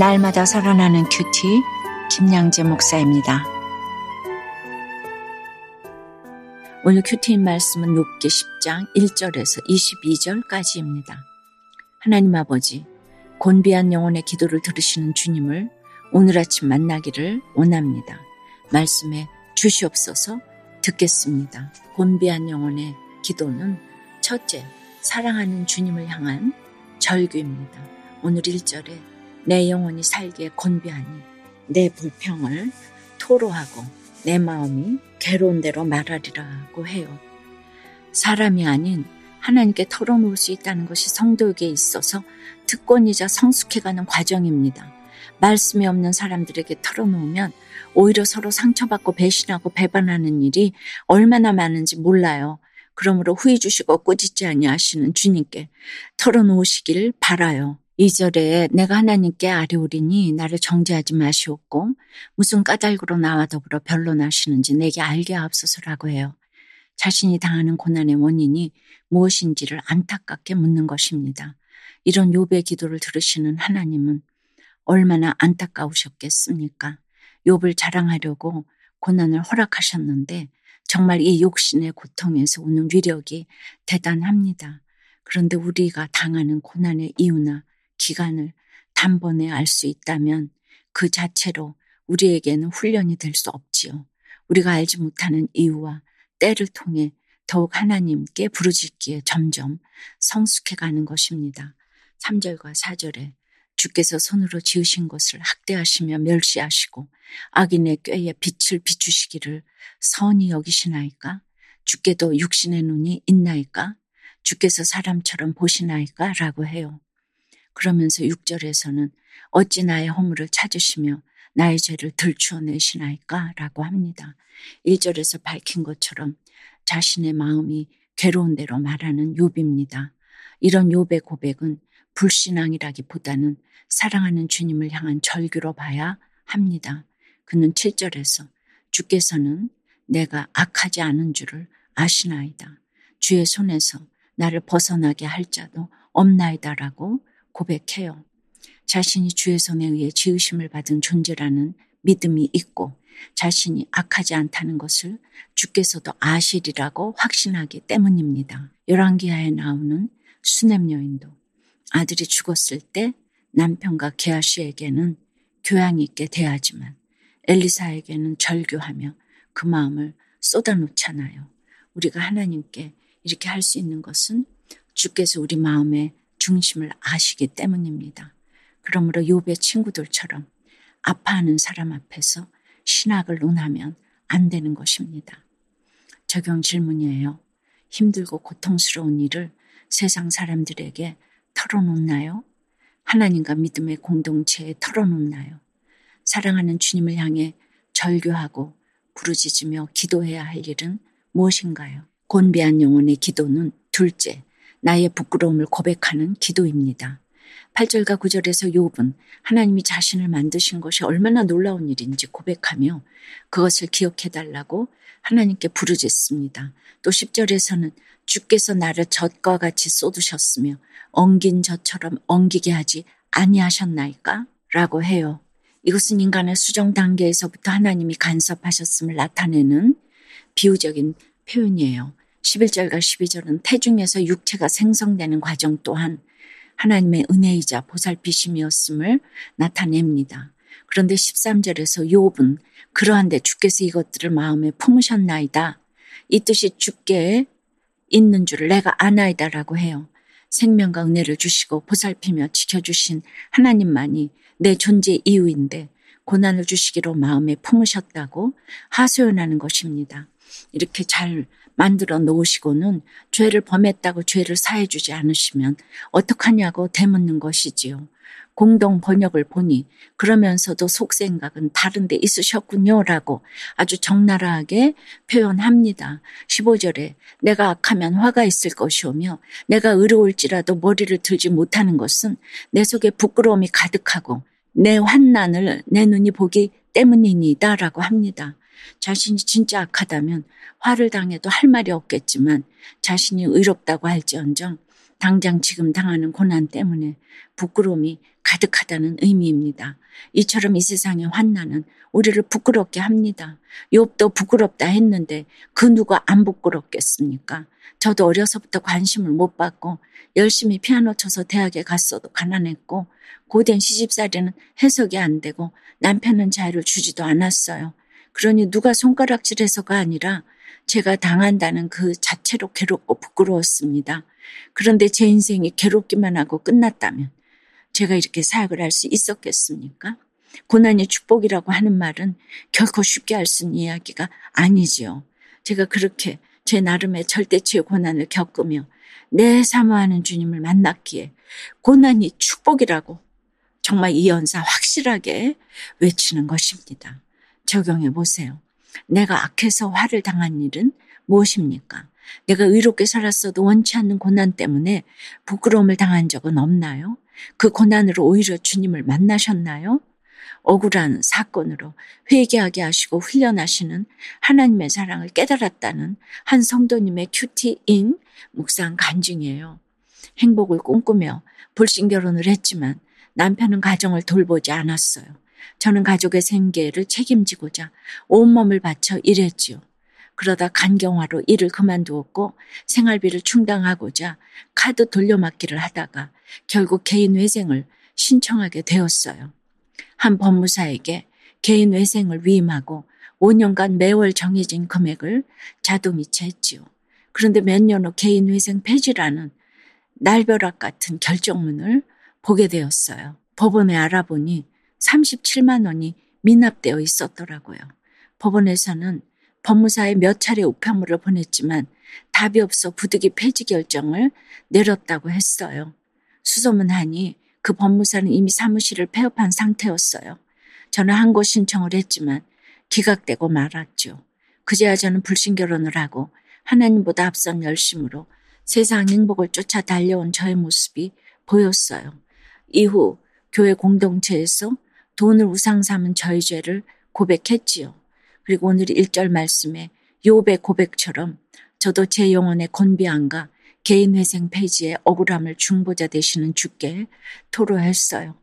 날마다 살아나는 큐티 김양재 목사입니다. 오늘 큐티인 말씀은 욥기 10장 1절에서 22절까지입니다. 하나님 아버지, 곤비한 영혼의 기도를 들으시는 주님을 오늘 아침 만나기를 원합니다. 말씀에 주시옵소서 듣겠습니다. 곤비한 영혼의 기도는 첫째, 사랑하는 주님을 향한 절규입니다. 오늘 1절에 내 영혼이 살기에 곤비하니 내 불평을 토로하고 내 마음이 괴로운 대로 말하리라고 해요. 사람이 아닌 하나님께 털어놓을 수 있다는 것이 성도에게 있어서 특권이자 성숙해가는 과정입니다. 말씀이 없는 사람들에게 털어놓으면 오히려 서로 상처받고 배신하고 배반하는 일이 얼마나 많은지 몰라요. 그러므로 후회 주시고 꾸짖지 아니하시는 주님께 털어놓으시길 바라요. 2절에 내가 하나님께 아뢰오리니 나를 정죄하지 마시옵고 무슨 까닭으로 나와 더불어 변론하시는지 내게 알게 하옵소서라고 해요. 자신이 당하는 고난의 원인이 무엇인지를 안타깝게 묻는 것입니다. 이런 욥의 기도를 들으시는 하나님은 얼마나 안타까우셨겠습니까? 욥을 자랑하려고 고난을 허락하셨는데 정말 이 욕심의 고통에서 오는 위력이 대단합니다. 그런데 우리가 당하는 고난의 이유나 기간을 단번에 알 수 있다면 그 자체로 우리에게는 훈련이 될 수 없지요. 우리가 알지 못하는 이유와 때를 통해 더욱 하나님께 부르짖기에 점점 성숙해 가는 것입니다. 3절과 4절에 주께서 손으로 지으신 것을 학대하시며 멸시하시고 악인의 꾀에 빛을 비추시기를 선히 여기시나이까? 주께도 육신의 눈이 있나이까? 주께서 사람처럼 보시나이까? 라고 해요. 그러면서 6절에서는 어찌 나의 허물을 찾으시며 나의 죄를 들추어 내시나이까? 라고 합니다. 1절에서 밝힌 것처럼 자신의 마음이 괴로운 대로 말하는 욥입니다. 이런 욥의 고백은 불신앙이라기보다는 사랑하는 주님을 향한 절규로 봐야 합니다. 그는 7절에서 주께서는 내가 악하지 않은 줄을 아시나이다. 주의 손에서 나를 벗어나게 할 자도 없나이다라고 고백해요. 자신이 주의 손에 의해 지으심을 받은 존재라는 믿음이 있고 자신이 악하지 않다는 것을 주께서도 아시리라고 확신하기 때문입니다. 열왕기하에 나오는 수냄 여인도 아들이 죽었을 때 남편과 게하시에게는 교양 있게 대하지만 엘리사에게는 절규하며 그 마음을 쏟아놓잖아요. 우리가 하나님께 이렇게 할 수 있는 것은 주께서 우리 마음의 중심을 아시기 때문입니다. 그러므로 욥의 친구들처럼 아파하는 사람 앞에서 신학을 논하면 안 되는 것입니다. 적용 질문이에요. 힘들고 고통스러운 일을 세상 사람들에게 털어놓나요? 하나님과 믿음의 공동체에 털어놓나요? 사랑하는 주님을 향해 절규하고 부르짖으며 기도해야 할 일은 무엇인가요? 곤비한 영혼의 기도는 둘째, 나의 부끄러움을 고백하는 기도입니다. 8절과 9절에서 욥은 하나님이 자신을 만드신 것이 얼마나 놀라운 일인지 고백하며 그것을 기억해달라고 하나님께 부르짖습니다. 또 10절에서는 주께서 나를 젖과 같이 쏟으셨으며 엉긴 젖처럼 엉기게 하지 아니하셨나이까? 라고 해요. 이것은 인간의 수정 단계에서부터 하나님이 간섭하셨음을 나타내는 비유적인 표현이에요. 11절과 12절은 태중에서 육체가 생성되는 과정 또한 하나님의 은혜이자 보살피심이었음을 나타냅니다. 그런데 13절에서 욥은 그러한데 주께서 이것들을 마음에 품으셨나이다. 이 뜻이 주께 있는 줄을 내가 아나이다라고 해요. 생명과 은혜를 주시고 보살피며 지켜주신 하나님만이 내 존재 이유인데 고난을 주시기로 마음에 품으셨다고 하소연하는 것입니다. 이렇게 잘 만들어 놓으시고는 죄를 범했다고 죄를 사해 주지 않으시면 어떡하냐고 되묻는 것이지요. 공동 번역을 보니 그러면서도 속생각은 다른데 있으셨군요라고 아주 적나라하게 표현합니다. 15절에 내가 악하면 화가 있을 것이오며 내가 의로울지라도 머리를 들지 못하는 것은 내 속에 부끄러움이 가득하고 내 환난을 내 눈이 보기 때문이니다라고 합니다. 자신이 진짜 악하다면 화를 당해도 할 말이 없겠지만 자신이 의롭다고 할지언정 당장 지금 당하는 고난 때문에 부끄러움이 가득하다는 의미입니다. 이처럼 이 세상의 환난은 우리를 부끄럽게 합니다. 욥도 부끄럽다 했는데 그 누가 안 부끄럽겠습니까? 저도 어려서부터 관심을 못 받고 열심히 피아노 쳐서 대학에 갔어도 가난했고 고된 시집살이는 해석이 안 되고 남편은 자유를 주지도 않았어요. 그러니 누가 손가락질해서가 아니라 제가 당한다는 그 자체로 괴롭고 부끄러웠습니다. 그런데 제 인생이 괴롭기만 하고 끝났다면 제가 이렇게 사역을 할 수 있었겠습니까? 고난이 축복이라고 하는 말은 결코 쉽게 할 수 있는 이야기가 아니지요. 제가 그렇게 제 나름의 절대치의 고난을 겪으며 내 사모하는 주님을 만났기에 고난이 축복이라고 정말 이 연사 확실하게 외치는 것입니다. 적용해 보세요. 내가 악해서 화를 당한 일은 무엇입니까? 내가 의롭게 살았어도 원치 않는 고난 때문에 부끄러움을 당한 적은 없나요? 그 고난으로 오히려 주님을 만나셨나요? 억울한 사건으로 회개하게 하시고 훈련하시는 하나님의 사랑을 깨달았다는 한 성도님의 큐티인 묵상 간증이에요. 행복을 꿈꾸며 불신 결혼을 했지만 남편은 가정을 돌보지 않았어요. 저는 가족의 생계를 책임지고자 온몸을 바쳐 일했지요. 그러다 간경화로 일을 그만두었고 생활비를 충당하고자 카드 돌려막기를 하다가 결국 개인 회생을 신청하게 되었어요. 한 법무사에게 개인 회생을 위임하고 5년간 매월 정해진 금액을 자동이체했지요. 그런데 몇 년 후 개인 회생 폐지라는 날벼락 같은 결정문을 보게 되었어요. 법원에 알아보니 37만 원이 미납되어 있었더라고요. 법원에서는 법무사에 몇 차례 우편물을 보냈지만 답이 없어 부득이 폐지 결정을 내렸다고 했어요. 수소문하니 그 법무사는 이미 사무실을 폐업한 상태였어요. 저는 항고 신청을 했지만 기각되고 말았죠. 그제야 저는 불신 결혼을 하고 하나님보다 앞선 열심으로 세상 행복을 쫓아 달려온 저의 모습이 보였어요. 이후 교회 공동체에서 돈을 우상 삼은 저의 죄를 고백했지요. 그리고 오늘 1절 말씀에 요배 고백처럼 저도 제 영혼의 건비함과 개인 회생 페이지에 억울함을 중보자 되시는 주께 토로했어요.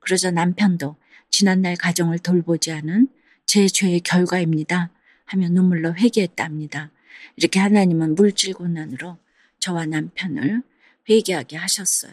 그러자 남편도 지난날 가정을 돌보지 않은 제 죄의 결과입니다. 하며 눈물로 회개했답니다. 이렇게 하나님은 물질 고난으로 저와 남편을 회개하게 하셨어요.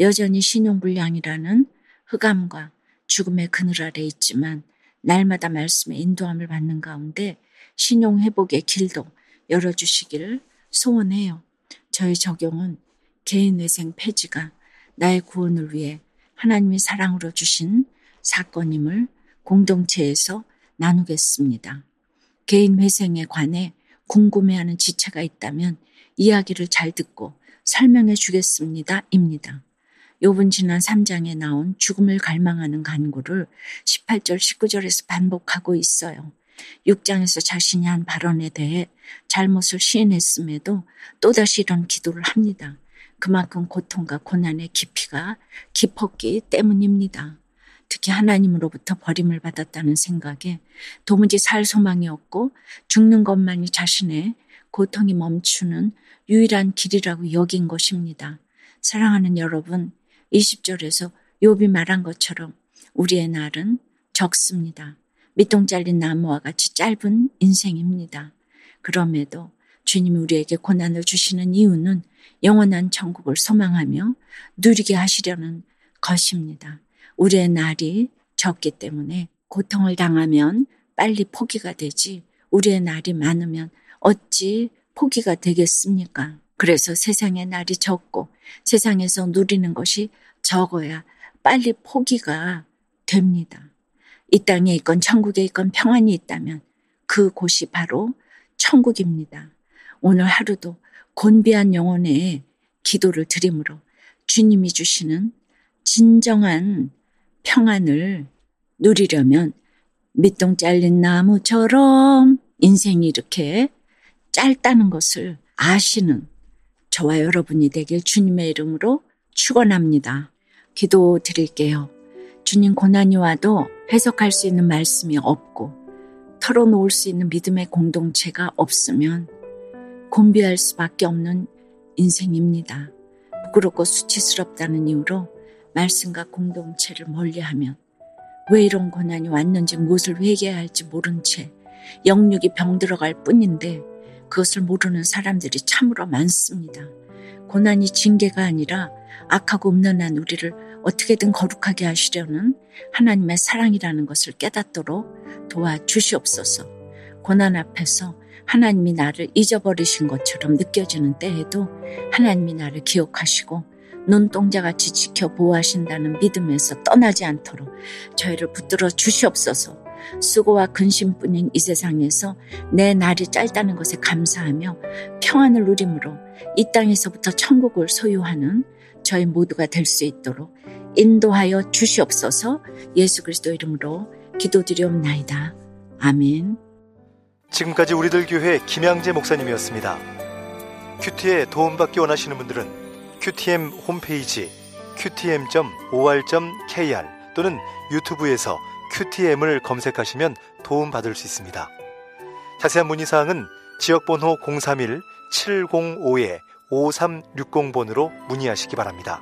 여전히 신용불량이라는 흑암과 죽음의 그늘 아래 있지만 날마다 말씀의 인도함을 받는 가운데 신용 회복의 길도 열어주시기를 소원해요. 저의 적용은 개인 회생 폐지가 나의 구원을 위해 하나님의 사랑으로 주신 사건임을 공동체에서 나누겠습니다. 개인 회생에 관해 궁금해하는 지체가 있다면 이야기를 잘 듣고 설명해 주겠습니다. 입니다. 욥은 지난 3장에 나온 죽음을 갈망하는 간구를 18절 19절에서 반복하고 있어요. 6장에서 자신이 한 발언에 대해 잘못을 시인했음에도 또다시 이런 기도를 합니다. 그만큼 고통과 고난의 깊이가 깊었기 때문입니다. 특히 하나님으로부터 버림을 받았다는 생각에 도무지 살 소망이 없고 죽는 것만이 자신의 고통이 멈추는 유일한 길이라고 여긴 것입니다. 사랑하는 여러분, 20절에서 욥이 말한 것처럼 우리의 날은 적습니다. 밑동 잘린 나무와 같이 짧은 인생입니다. 그럼에도 주님이 우리에게 고난을 주시는 이유는 영원한 천국을 소망하며 누리게 하시려는 것입니다. 우리의 날이 적기 때문에 고통을 당하면 빨리 포기가 되지 우리의 날이 많으면 어찌 포기가 되겠습니까? 그래서 세상의 날이 적고 세상에서 누리는 것이 적어야 빨리 포기가 됩니다. 이 땅에 있건 천국에 있건 평안이 있다면 그 곳이 바로 천국입니다. 오늘 하루도 곤비한 영혼의 기도를 드림으로 주님이 주시는 진정한 평안을 누리려면 밑동 잘린 나무처럼 인생이 이렇게 짧다는 것을 아시는 저와 여러분이 되길 주님의 이름으로 축원합니다. 기도 드릴게요. 주님 고난이 와도 해석할 수 있는 말씀이 없고 털어놓을 수 있는 믿음의 공동체가 없으면 곤비할 수밖에 없는 인생입니다. 부끄럽고 수치스럽다는 이유로 말씀과 공동체를 멀리하면 왜 이런 고난이 왔는지 무엇을 회개해야 할지 모른 채 영육이 병들어갈 뿐인데 그것을 모르는 사람들이 참으로 많습니다. 고난이 징계가 아니라 악하고 음란한 우리를 어떻게든 거룩하게 하시려는 하나님의 사랑이라는 것을 깨닫도록 도와주시옵소서. 고난 앞에서 하나님이 나를 잊어버리신 것처럼 느껴지는 때에도 하나님이 나를 기억하시고 눈동자같이 지켜 보호하신다는 믿음에서 떠나지 않도록 저희를 붙들어 주시옵소서. 수고와 근심뿐인 이 세상에서 내 날이 짧다는 것에 감사하며 평안을 누림으로 이 땅에서부터 천국을 소유하는 저희 모두가 될 수 있도록 인도하여 주시옵소서 예수 그리스도 이름으로 기도드리옵나이다. 아멘. 지금까지 우리들 교회 김양재 목사님이었습니다. 큐티에 도움받기 원하시는 분들은 큐티엠 홈페이지 qtm.or.kr 또는 유튜브에서 큐티엠을 검색하시면 도움받을 수 있습니다. 자세한 문의사항은 지역번호 031-705-5360번으로 문의하시기 바랍니다.